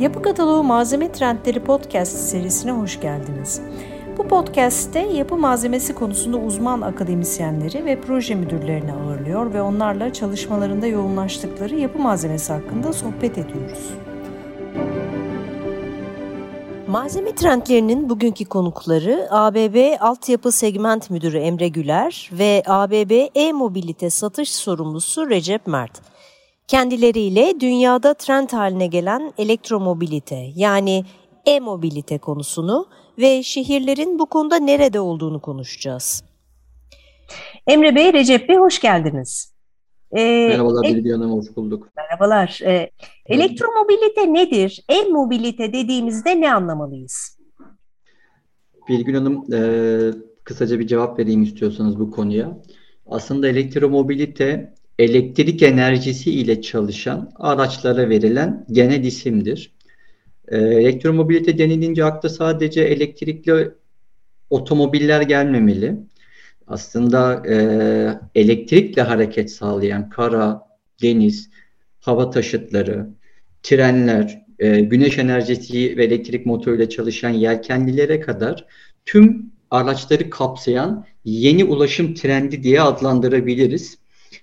Yapı Kataloğu Malzeme Trendleri Podcast serisine hoş geldiniz. Bu podcast'te yapı malzemesi konusunda uzman akademisyenleri ve proje müdürlerini ağırlıyor ve onlarla çalışmalarında yoğunlaştıkları yapı malzemesi hakkında sohbet ediyoruz. Malzeme trendlerinin bugünkü konukları ABB Altyapı Segment Müdürü Emre Güler ve ABB E-Mobilite Satış Sorumlusu Recep Mert. Kendileriyle dünyada trend haline gelen elektromobilite yani e-mobilite konusunu ve şehirlerin bu konuda nerede olduğunu konuşacağız. Emre Bey, Recep Bey hoş geldiniz. Ee, Merhabalar Bilgi Hanım, hoş bulduk. Merhabalar. Ee, elektromobilite nedir? E-mobilite dediğimizde ne anlamalıyız? Bilgün Hanım, e, kısaca bir cevap vereyim istiyorsanız bu konuya. Aslında elektromobilite elektrik enerjisi ile çalışan araçlara verilen genel isimdir. E, elektromobilite denilince akla sadece elektrikli otomobiller gelmemeli. Aslında e, elektrikle hareket sağlayan kara, deniz, hava taşıtları, trenler, e, güneş enerjisi ve elektrik motoruyla çalışan yelkenlilere kadar tüm araçları kapsayan yeni ulaşım trendi diye adlandırabiliriz.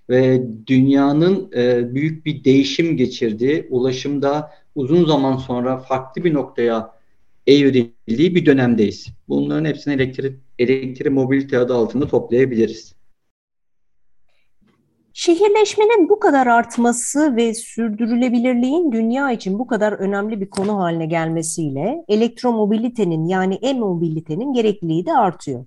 Ve dünyanın e, büyük bir değişim geçirdiği, ulaşımda uzun zaman sonra farklı bir noktaya evrildiği bir dönemdeyiz. Bunların hepsini elektrik, elektrik mobilite adı altında toplayabiliriz. Şehirleşmenin bu kadar artması ve sürdürülebilirliğin dünya için bu kadar önemli bir konu haline gelmesiyle elektromobilitenin yani e-mobilitenin gerekliliği de artıyor.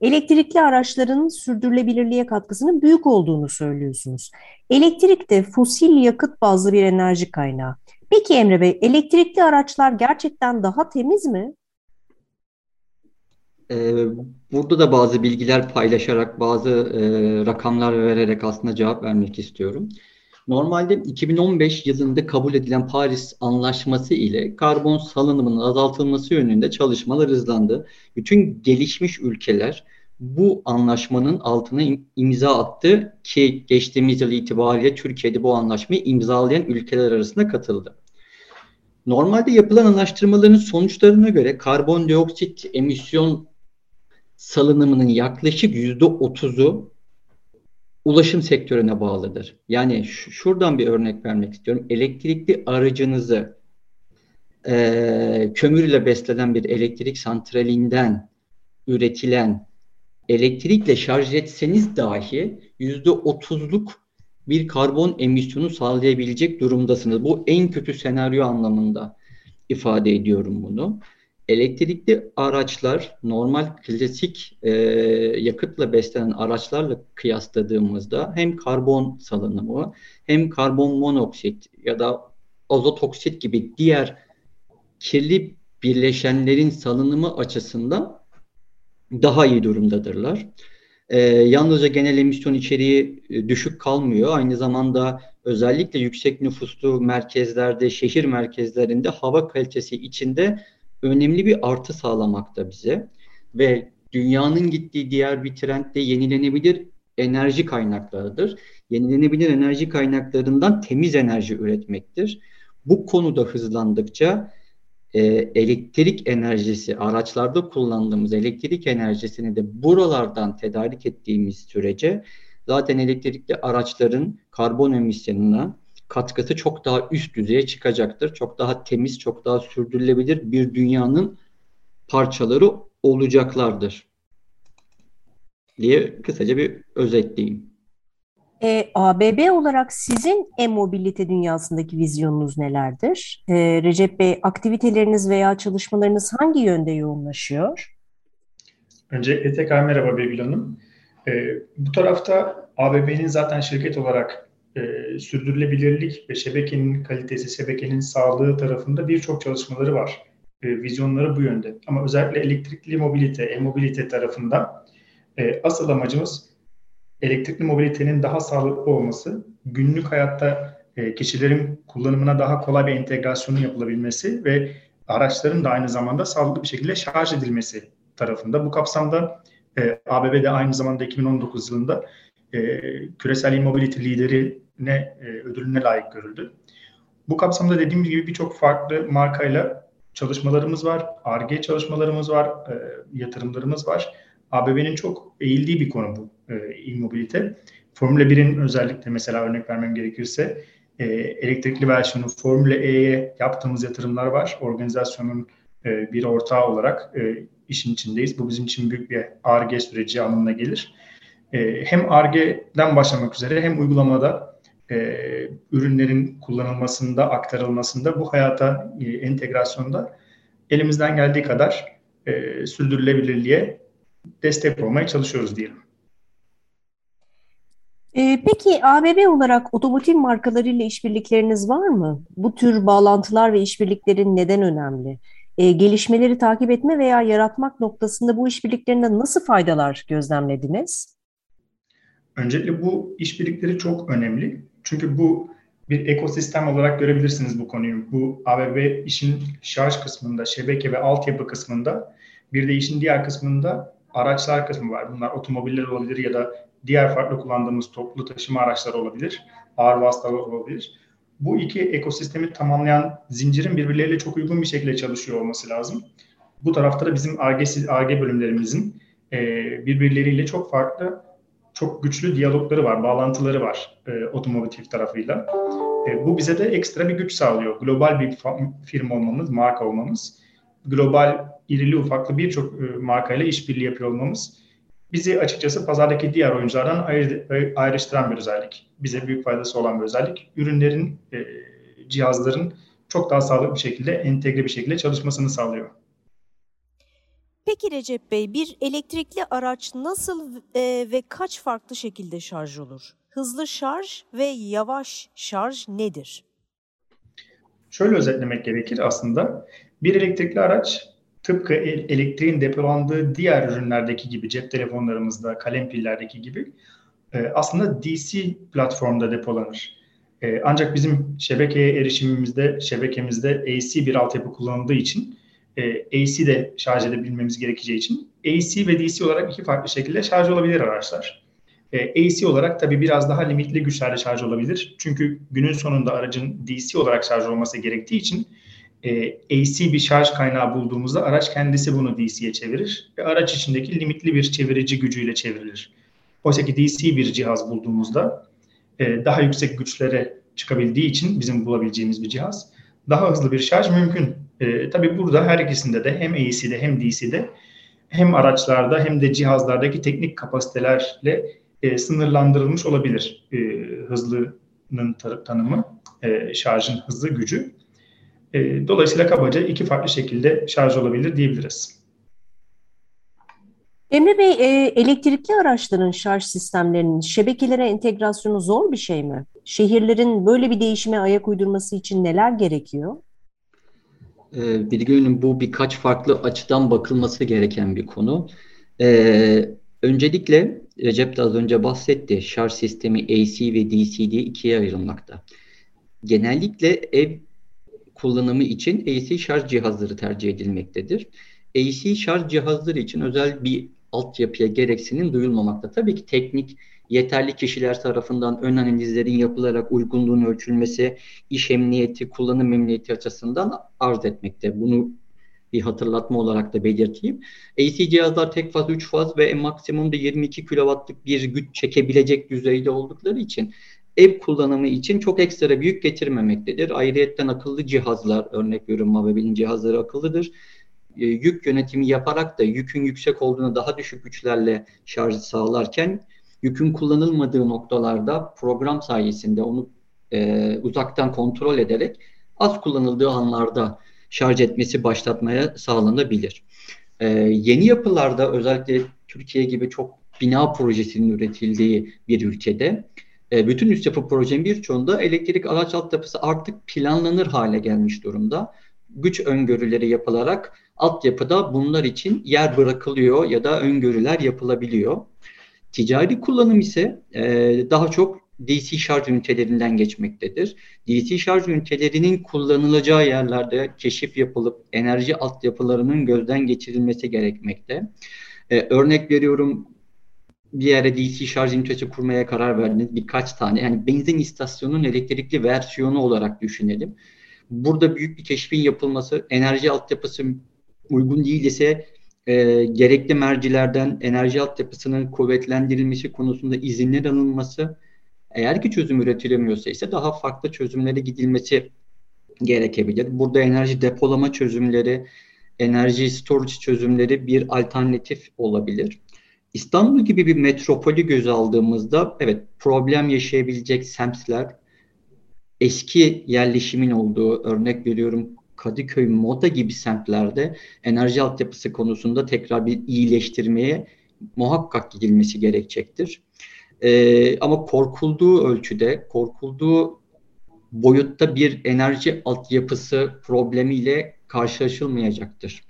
Elektrikli araçların sürdürülebilirliğe katkısının büyük olduğunu söylüyorsunuz. Elektrik de fosil yakıt bazlı bir enerji kaynağı. Peki Emre Bey, elektrikli araçlar gerçekten daha temiz mi? Ee, burada da bazı bilgiler paylaşarak, bazı e, rakamlar vererek aslında cevap vermek istiyorum. Normalde 2015 yılında kabul edilen Paris Anlaşması ile karbon salınımının azaltılması yönünde çalışmalar hızlandı. Bütün gelişmiş ülkeler bu anlaşmanın altına imza attı ki geçtiğimiz yıl itibariyle Türkiye'de bu anlaşmayı imzalayan ülkeler arasında katıldı. Normalde yapılan araştırmaların sonuçlarına göre karbondioksit emisyon salınımının yaklaşık yüzde otuzu ulaşım sektörüne bağlıdır. Yani şuradan bir örnek vermek istiyorum. Elektrikli aracınızı e, kömürle beslenen bir elektrik santralinden üretilen elektrikle şarj etseniz dahi yüzde otuzluk bir karbon emisyonu sağlayabilecek durumdasınız. Bu en kötü senaryo anlamında ifade ediyorum bunu. Elektrikli araçlar normal klasik e, yakıtla beslenen araçlarla kıyasladığımızda hem karbon salınımı hem karbon monoksit ya da azot oksit gibi diğer kirli birleşenlerin salınımı açısından daha iyi durumdadırlar. E, yalnızca genel emisyon içeriği e, düşük kalmıyor. Aynı zamanda özellikle yüksek nüfuslu merkezlerde, şehir merkezlerinde hava kalitesi içinde önemli bir artı sağlamakta bize. Ve dünyanın gittiği diğer bir trend de yenilenebilir enerji kaynaklarıdır. Yenilenebilir enerji kaynaklarından temiz enerji üretmektir. Bu konuda hızlandıkça e, elektrik enerjisi, araçlarda kullandığımız elektrik enerjisini de buralardan tedarik ettiğimiz sürece zaten elektrikli araçların karbon emisyonuna katkısı çok daha üst düzeye çıkacaktır. Çok daha temiz, çok daha sürdürülebilir bir dünyanın parçaları olacaklardır diye kısaca bir özetleyeyim. E, ABB olarak sizin e-mobilite dünyasındaki vizyonunuz nelerdir? E, Recep Bey, aktiviteleriniz veya çalışmalarınız hangi yönde yoğunlaşıyor? Öncelikle tekrar merhaba Begül Hanım. E, bu tarafta ABB'nin zaten şirket olarak e, sürdürülebilirlik ve şebekenin kalitesi, şebekenin sağlığı tarafında birçok çalışmaları var. E, vizyonları bu yönde. Ama özellikle elektrikli mobilite, e-mobilite tarafında e, asıl amacımız elektrikli mobilitenin daha sağlıklı olması, günlük hayatta e, kişilerin kullanımına daha kolay bir entegrasyonun yapılabilmesi ve araçların da aynı zamanda sağlıklı bir şekilde şarj edilmesi tarafında. Bu kapsamda e, ABB de aynı zamanda 2019 yılında e, küresel e-mobility liderine e, ödülüne layık görüldü. Bu kapsamda dediğimiz gibi birçok farklı markayla çalışmalarımız var, ARGE çalışmalarımız var, e, yatırımlarımız var. ABB'nin çok eğildiği bir konu bu e-mobilite. Formula 1'in özellikle mesela örnek vermem gerekirse e, elektrikli versiyonu Formula E'ye yaptığımız yatırımlar var. Organizasyonun e, bir ortağı olarak e, işin içindeyiz. Bu bizim için büyük bir ARGE süreci anlamına gelir. E, hem ARGE'den başlamak üzere hem uygulamada e, ürünlerin kullanılmasında, aktarılmasında, bu hayata e, entegrasyonda elimizden geldiği kadar e, sürdürülebilirliğe destek olmaya çalışıyoruz diyelim. Ee, peki ABB olarak otomotiv markalarıyla işbirlikleriniz var mı? Bu tür bağlantılar ve işbirliklerin neden önemli? Ee, gelişmeleri takip etme veya yaratmak noktasında bu işbirliklerinden nasıl faydalar gözlemlediniz? Öncelikle bu işbirlikleri çok önemli. Çünkü bu bir ekosistem olarak görebilirsiniz bu konuyu. Bu ABB işin şarj kısmında, şebeke ve altyapı kısmında, bir de işin diğer kısmında araçlar kısmı var. Bunlar otomobiller olabilir ya da diğer farklı kullandığımız toplu taşıma araçları olabilir, ağır vasıtalar olabilir. Bu iki ekosistemi tamamlayan zincirin birbirleriyle çok uygun bir şekilde çalışıyor olması lazım. Bu tarafta da bizim ARGE, bölümlerimizin e, birbirleriyle çok farklı, çok güçlü diyalogları var, bağlantıları var e, otomotiv tarafıyla. E, bu bize de ekstra bir güç sağlıyor. Global bir firma olmamız, marka olmamız, global irili ufaklı birçok e, markayla işbirliği yapıyor olmamız bizi açıkçası pazardaki diğer oyunculardan ayır, ayrıştıran bir özellik. Bize büyük faydası olan bir özellik. Ürünlerin, e, cihazların çok daha sağlıklı bir şekilde, entegre bir şekilde çalışmasını sağlıyor. Peki Recep Bey, bir elektrikli araç nasıl e, ve kaç farklı şekilde şarj olur? Hızlı şarj ve yavaş şarj nedir? Şöyle özetlemek gerekir aslında. Bir elektrikli araç tıpkı elektriğin depolandığı diğer ürünlerdeki gibi, cep telefonlarımızda, kalem pillerdeki gibi e, aslında DC platformda depolanır. E, ancak bizim şebekeye erişimimizde, şebekemizde AC bir altyapı kullanıldığı için e, AC de şarj edebilmemiz gerekeceği için AC ve DC olarak iki farklı şekilde şarj olabilir araçlar. AC olarak tabii biraz daha limitli güçlerle şarj olabilir. Çünkü günün sonunda aracın DC olarak şarj olması gerektiği için e, AC bir şarj kaynağı bulduğumuzda araç kendisi bunu DC'ye çevirir ve araç içindeki limitli bir çevirici gücüyle çevrilir. Oysa ki DC bir cihaz bulduğumuzda e, daha yüksek güçlere çıkabildiği için bizim bulabileceğimiz bir cihaz daha hızlı bir şarj mümkün. E, tabii burada her ikisinde de hem AC'de hem DC'de hem araçlarda hem de cihazlardaki teknik kapasitelerle sınırlandırılmış olabilir hızlının tanımı, şarjın hızlı gücü. E, dolayısıyla kabaca iki farklı şekilde şarj olabilir diyebiliriz. Emre Bey, e, elektrikli araçların şarj sistemlerinin şebekelere entegrasyonu zor bir şey mi? Şehirlerin böyle bir değişime ayak uydurması için neler gerekiyor? E, Bilgi bu birkaç farklı açıdan bakılması gereken bir konu. Öncelikle Recep de az önce bahsetti. Şarj sistemi AC ve DC diye ikiye ayrılmakta. Genellikle ev kullanımı için AC şarj cihazları tercih edilmektedir. AC şarj cihazları için özel bir altyapıya gereksinim duyulmamakta. Tabii ki teknik yeterli kişiler tarafından ön analizlerin yapılarak uygunluğun ölçülmesi, iş emniyeti, kullanım emniyeti açısından arz etmekte. Bunu bir hatırlatma olarak da belirteyim. AC cihazlar tek faz, 3 faz ve maksimumda 22 kW'lık bir güç çekebilecek düzeyde oldukları için ev kullanımı için çok ekstra bir yük getirmemektedir. Ayrıyetten akıllı cihazlar, örnek veriyorum Mavebel'in cihazları akıllıdır. E, yük yönetimi yaparak da yükün yüksek olduğunu daha düşük güçlerle şarj sağlarken yükün kullanılmadığı noktalarda program sayesinde onu e, uzaktan kontrol ederek az kullanıldığı anlarda şarj etmesi başlatmaya sağlanabilir. E, yeni yapılarda özellikle Türkiye gibi çok bina projesinin üretildiği bir ülkede e, bütün üst yapı projenin birçoğunda elektrik araç altyapısı artık planlanır hale gelmiş durumda. Güç öngörüleri yapılarak altyapıda bunlar için yer bırakılıyor ya da öngörüler yapılabiliyor. Ticari kullanım ise e, daha çok DC şarj ünitelerinden geçmektedir. DC şarj ünitelerinin kullanılacağı yerlerde keşif yapılıp enerji altyapılarının gözden geçirilmesi gerekmekte. Ee, örnek veriyorum bir yere DC şarj ünitesi kurmaya karar verdiniz. Birkaç tane yani benzin istasyonunun elektrikli versiyonu olarak düşünelim. Burada büyük bir keşfin yapılması, enerji altyapısı uygun değil ise e, gerekli mercilerden enerji altyapısının kuvvetlendirilmesi konusunda izinler alınması, eğer ki çözüm üretilemiyorsa ise daha farklı çözümlere gidilmesi gerekebilir. Burada enerji depolama çözümleri, enerji storage çözümleri bir alternatif olabilir. İstanbul gibi bir metropolü göz aldığımızda evet problem yaşayabilecek semtler eski yerleşimin olduğu örnek veriyorum Kadıköy, Moda gibi semtlerde enerji altyapısı konusunda tekrar bir iyileştirmeye muhakkak gidilmesi gerekecektir. Ee, ama korkulduğu ölçüde, korkulduğu boyutta bir enerji altyapısı problemiyle karşılaşılmayacaktır.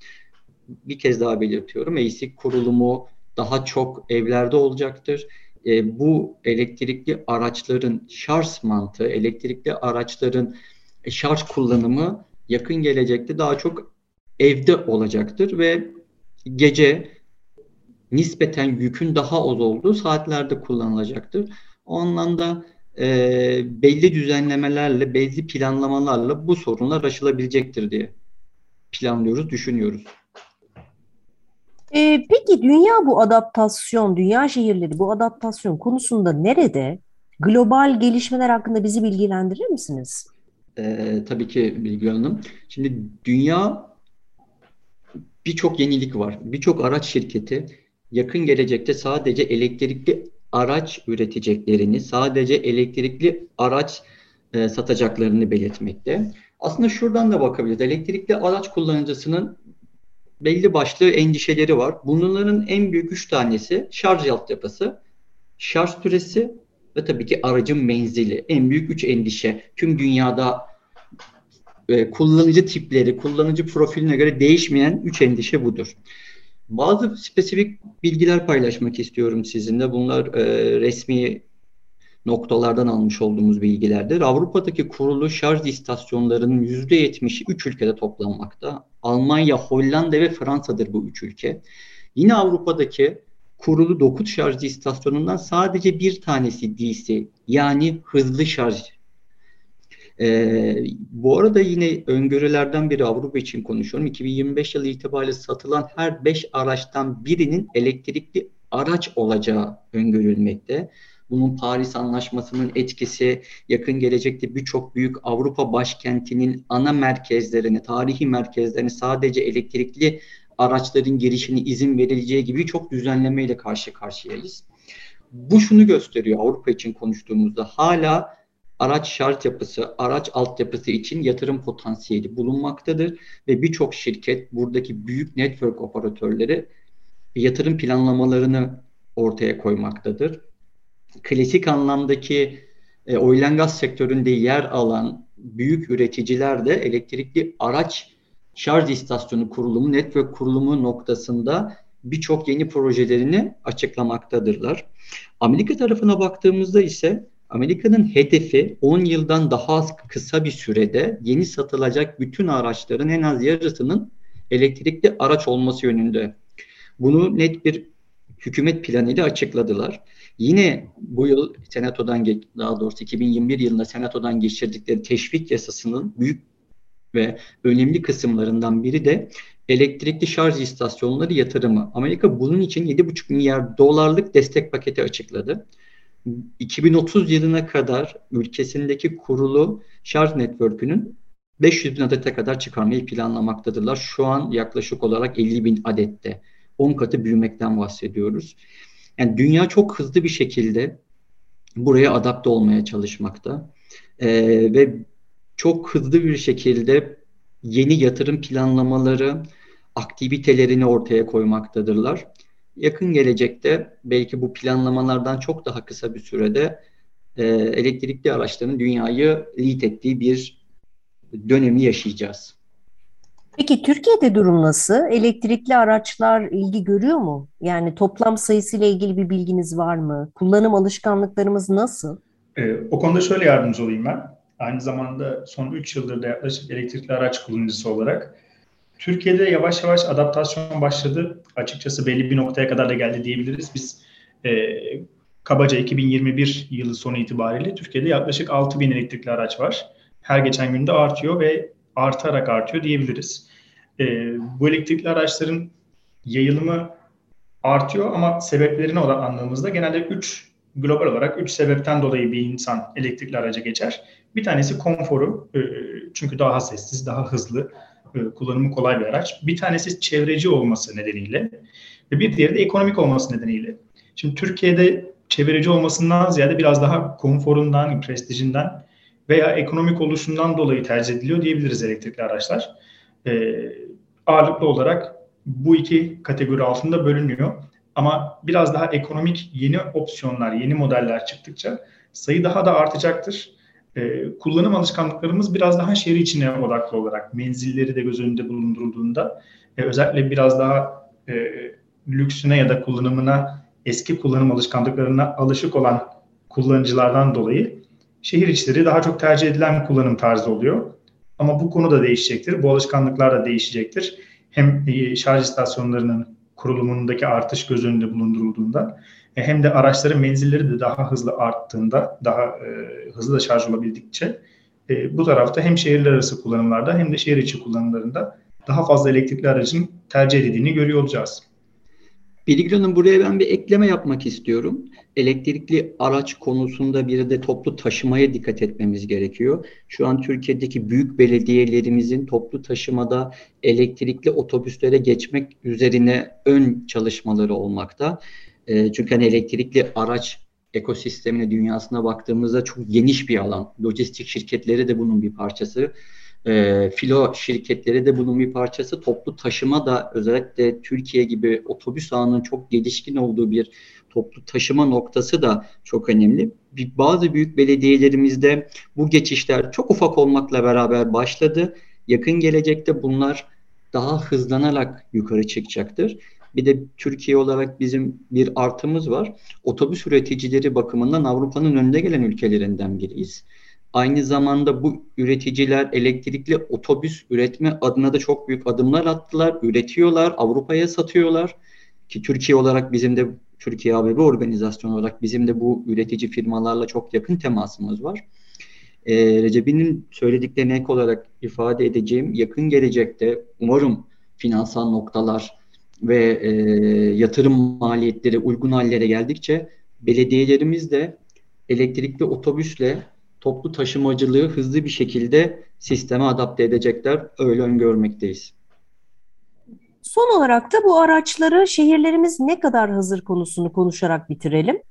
Bir kez daha belirtiyorum. EISİK kurulumu daha çok evlerde olacaktır. E, bu elektrikli araçların şarj mantığı, elektrikli araçların şarj kullanımı yakın gelecekte daha çok evde olacaktır ve gece nispeten yükün daha az olduğu saatlerde kullanılacaktır. O anlamda e, belli düzenlemelerle, belli planlamalarla bu sorunlar aşılabilecektir diye planlıyoruz, düşünüyoruz. Ee, peki dünya bu adaptasyon, dünya şehirleri bu adaptasyon konusunda nerede? Global gelişmeler hakkında bizi bilgilendirir misiniz? Ee, tabii ki Bilgi Hanım. Şimdi dünya birçok yenilik var. Birçok araç şirketi yakın gelecekte sadece elektrikli araç üreteceklerini, sadece elektrikli araç e, satacaklarını belirtmekte. Aslında şuradan da bakabiliriz. Elektrikli araç kullanıcısının belli başlı endişeleri var. Bunların en büyük üç tanesi şarj altyapısı, şarj süresi ve tabii ki aracın menzili. En büyük üç endişe. Tüm dünyada e, kullanıcı tipleri, kullanıcı profiline göre değişmeyen üç endişe budur. Bazı spesifik bilgiler paylaşmak istiyorum sizinle. Bunlar e, resmi noktalardan almış olduğumuz bilgilerdir. Avrupa'daki kurulu şarj istasyonlarının %70'i 3 ülkede toplanmakta. Almanya, Hollanda ve Fransa'dır bu üç ülke. Yine Avrupa'daki kurulu 9 şarj istasyonundan sadece bir tanesi DC yani hızlı şarj. Ee, bu arada yine öngörülerden biri Avrupa için konuşuyorum. 2025 yılı itibariyle satılan her 5 araçtan birinin elektrikli araç olacağı öngörülmekte. Bunun Paris Anlaşması'nın etkisi yakın gelecekte birçok büyük Avrupa başkentinin ana merkezlerini, tarihi merkezlerini sadece elektrikli araçların girişini izin verileceği gibi çok düzenlemeyle karşı karşıyayız. Bu şunu gösteriyor Avrupa için konuştuğumuzda hala araç şarj yapısı, araç altyapısı için yatırım potansiyeli bulunmaktadır ve birçok şirket buradaki büyük network operatörleri yatırım planlamalarını ortaya koymaktadır klasik anlamdaki e, oil gas sektöründe yer alan büyük üreticiler de elektrikli araç şarj istasyonu kurulumu, network kurulumu noktasında birçok yeni projelerini açıklamaktadırlar. Amerika tarafına baktığımızda ise Amerika'nın hedefi 10 yıldan daha az kısa bir sürede yeni satılacak bütün araçların en az yarısının elektrikli araç olması yönünde. Bunu net bir hükümet planıyla açıkladılar. Yine bu yıl Senato'dan daha doğrusu 2021 yılında Senato'dan geçirdikleri teşvik yasasının büyük ve önemli kısımlarından biri de elektrikli şarj istasyonları yatırımı. Amerika bunun için 7,5 milyar dolarlık destek paketi açıkladı. 2030 yılına kadar ülkesindeki kurulu şarj network'ünün 500 bin adete kadar çıkarmayı planlamaktadırlar. Şu an yaklaşık olarak 50 bin adette. 10 katı büyümekten bahsediyoruz. Yani dünya çok hızlı bir şekilde buraya adapte olmaya çalışmakta. Ee, ve çok hızlı bir şekilde yeni yatırım planlamaları, aktivitelerini ortaya koymaktadırlar. Yakın gelecekte belki bu planlamalardan çok daha kısa bir sürede e, elektrikli araçların dünyayı lead ettiği bir dönemi yaşayacağız. Peki Türkiye'de durum nasıl? Elektrikli araçlar ilgi görüyor mu? Yani toplam sayısıyla ilgili bir bilginiz var mı? Kullanım alışkanlıklarımız nasıl? E, o konuda şöyle yardımcı olayım ben. Aynı zamanda son 3 yıldır da yaklaşık elektrikli araç kullanıcısı olarak Türkiye'de yavaş yavaş adaptasyon başladı. Açıkçası belli bir noktaya kadar da geldi diyebiliriz. Biz e, kabaca 2021 yılı sonu itibariyle Türkiye'de yaklaşık 6 bin elektrikli araç var. Her geçen günde artıyor ve artarak artıyor diyebiliriz. E, bu elektrikli araçların yayılımı artıyor ama sebeplerine odaklandığımızda genelde 3 global olarak 3 sebepten dolayı bir insan elektrikli araca geçer. Bir tanesi konforu e, çünkü daha sessiz, daha hızlı, e, kullanımı kolay bir araç. Bir tanesi çevreci olması nedeniyle ve bir diğeri de ekonomik olması nedeniyle. Şimdi Türkiye'de çevreci olmasından ziyade biraz daha konforundan, prestijinden veya ekonomik oluşundan dolayı tercih ediliyor diyebiliriz elektrikli araçlar. E, ağırlıklı olarak bu iki kategori altında bölünüyor. Ama biraz daha ekonomik yeni opsiyonlar, yeni modeller çıktıkça sayı daha da artacaktır. Ee, kullanım alışkanlıklarımız biraz daha şehir içine odaklı olarak, menzilleri de göz önünde bulundurulduğunda e, özellikle biraz daha e, lüksüne ya da kullanımına, eski kullanım alışkanlıklarına alışık olan kullanıcılardan dolayı şehir içleri daha çok tercih edilen kullanım tarzı oluyor. Ama bu konu da değişecektir. Bu alışkanlıklar da değişecektir. Hem e, şarj istasyonlarının kurulumundaki artış göz önünde bulundurulduğunda e, hem de araçların menzilleri de daha hızlı arttığında, daha e, hızlı da şarj olabildikçe e, bu tarafta hem şehirler arası kullanımlarda hem de şehir içi kullanımlarında daha fazla elektrikli aracın tercih edildiğini görüyor olacağız. Bilgili Hanım buraya ben bir ekleme yapmak istiyorum. Elektrikli araç konusunda bir de toplu taşımaya dikkat etmemiz gerekiyor. Şu an Türkiye'deki büyük belediyelerimizin toplu taşımada elektrikli otobüslere geçmek üzerine ön çalışmaları olmakta. E, çünkü hani elektrikli araç ekosistemine dünyasına baktığımızda çok geniş bir alan. Lojistik şirketleri de bunun bir parçası. E, filo şirketleri de bunun bir parçası. Toplu taşıma da özellikle Türkiye gibi otobüs ağının çok gelişkin olduğu bir toplu taşıma noktası da çok önemli. Bir, bazı büyük belediyelerimizde bu geçişler çok ufak olmakla beraber başladı. Yakın gelecekte bunlar daha hızlanarak yukarı çıkacaktır. Bir de Türkiye olarak bizim bir artımız var. Otobüs üreticileri bakımından Avrupa'nın önde gelen ülkelerinden biriyiz. Aynı zamanda bu üreticiler elektrikli otobüs üretme adına da çok büyük adımlar attılar. Üretiyorlar, Avrupa'ya satıyorlar. Ki Türkiye olarak bizim de Türkiye ABB organizasyonu olarak bizim de bu üretici firmalarla çok yakın temasımız var. Ee, Recep'in söylediklerine ek olarak ifade edeceğim yakın gelecekte umarım finansal noktalar ve e, yatırım maliyetleri uygun hallere geldikçe belediyelerimiz de elektrikli otobüsle toplu taşımacılığı hızlı bir şekilde sisteme adapte edecekler. Öyle öngörmekteyiz. Son olarak da bu araçları şehirlerimiz ne kadar hazır konusunu konuşarak bitirelim.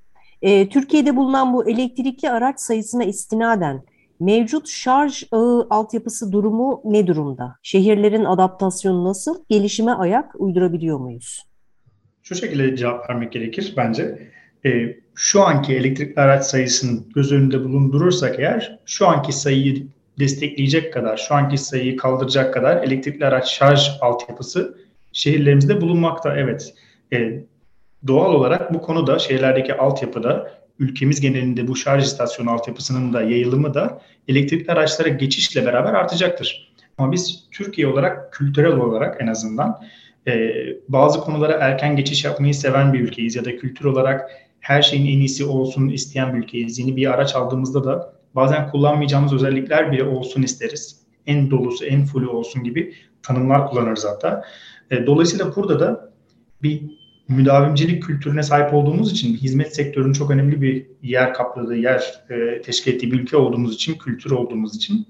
E, Türkiye'de bulunan bu elektrikli araç sayısına istinaden mevcut şarj ağı altyapısı durumu ne durumda? Şehirlerin adaptasyonu nasıl? Gelişime ayak uydurabiliyor muyuz? Şu şekilde cevap vermek gerekir bence. E, şu anki elektrikli araç sayısını göz önünde bulundurursak eğer şu anki sayıyı destekleyecek kadar, şu anki sayıyı kaldıracak kadar elektrikli araç şarj altyapısı şehirlerimizde bulunmakta. Evet, e, doğal olarak bu konuda şehirlerdeki altyapıda ülkemiz genelinde bu şarj istasyonu altyapısının da yayılımı da elektrikli araçlara geçişle beraber artacaktır. Ama biz Türkiye olarak kültürel olarak en azından e, bazı konulara erken geçiş yapmayı seven bir ülkeyiz ya da kültür olarak her şeyin en iyisi olsun isteyen bir ülkeyiz. Yeni bir araç aldığımızda da bazen kullanmayacağımız özellikler bile olsun isteriz. En dolusu, en fullü olsun gibi tanımlar kullanırız hatta. E, dolayısıyla burada da bir müdavimcilik kültürüne sahip olduğumuz için hizmet sektörünün çok önemli bir yer kapladığı, yer e, teşkil ettiği bir ülke olduğumuz için, kültür olduğumuz için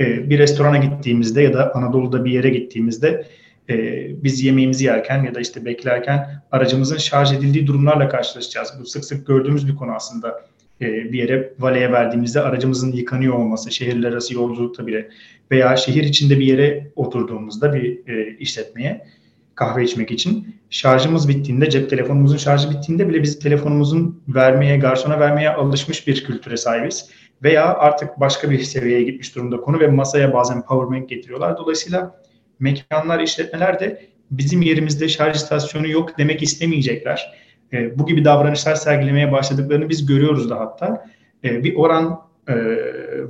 e, bir restorana gittiğimizde ya da Anadolu'da bir yere gittiğimizde e, biz yemeğimizi yerken ya da işte beklerken aracımızın şarj edildiği durumlarla karşılaşacağız. Bu sık sık gördüğümüz bir konu aslında. E, bir yere valeye verdiğimizde aracımızın yıkanıyor olması, şehirler arası yolculukta bile veya şehir içinde bir yere oturduğumuzda bir e, işletmeye kahve içmek için şarjımız bittiğinde, cep telefonumuzun şarjı bittiğinde bile biz telefonumuzun vermeye, garsona vermeye alışmış bir kültüre sahibiz. Veya artık başka bir seviyeye gitmiş durumda konu ve masaya bazen powerbank getiriyorlar. Dolayısıyla mekanlar, işletmeler de bizim yerimizde şarj istasyonu yok demek istemeyecekler. E, bu gibi davranışlar sergilemeye başladıklarını biz görüyoruz da hatta. e, bir oran e,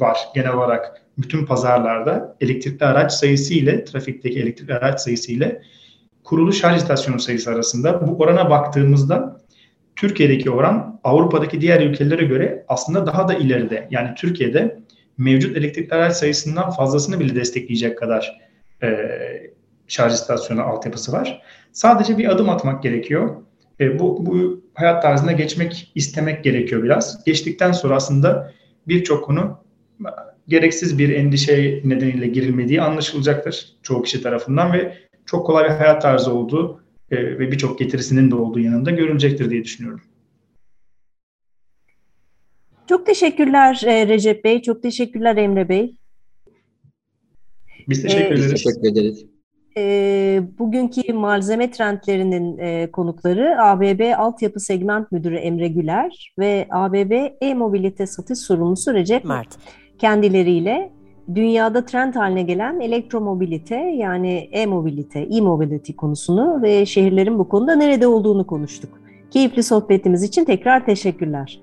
var genel olarak bütün pazarlarda elektrikli araç sayısı ile trafikteki elektrikli araç sayısı ile kurulu şarj istasyonu sayısı arasında bu orana baktığımızda Türkiye'deki oran Avrupa'daki diğer ülkelere göre aslında daha da ileride. Yani Türkiye'de mevcut elektrikli araç sayısından fazlasını bile destekleyecek kadar e, şarj istasyonu altyapısı var. Sadece bir adım atmak gerekiyor. E, bu, bu hayat tarzına geçmek istemek gerekiyor biraz. Geçtikten sonra aslında birçok konu gereksiz bir endişe nedeniyle girilmediği anlaşılacaktır çoğu kişi tarafından ve çok kolay bir hayat tarzı olduğu e, ve birçok getirisinin de olduğu yanında görülecektir diye düşünüyorum. Çok teşekkürler e, Recep Bey, çok teşekkürler Emre Bey. Biz teşekkür ee, ederiz. Biz teşekkür ederiz. E, bugünkü malzeme trendlerinin e, konukları ABB Altyapı Segment Müdürü Emre Güler ve ABB E-Mobilite Satış Sorumlusu Recep Mert. Kendileriyle dünyada trend haline gelen elektromobilite yani e-mobilite, e-mobility konusunu ve şehirlerin bu konuda nerede olduğunu konuştuk. Keyifli sohbetimiz için tekrar teşekkürler.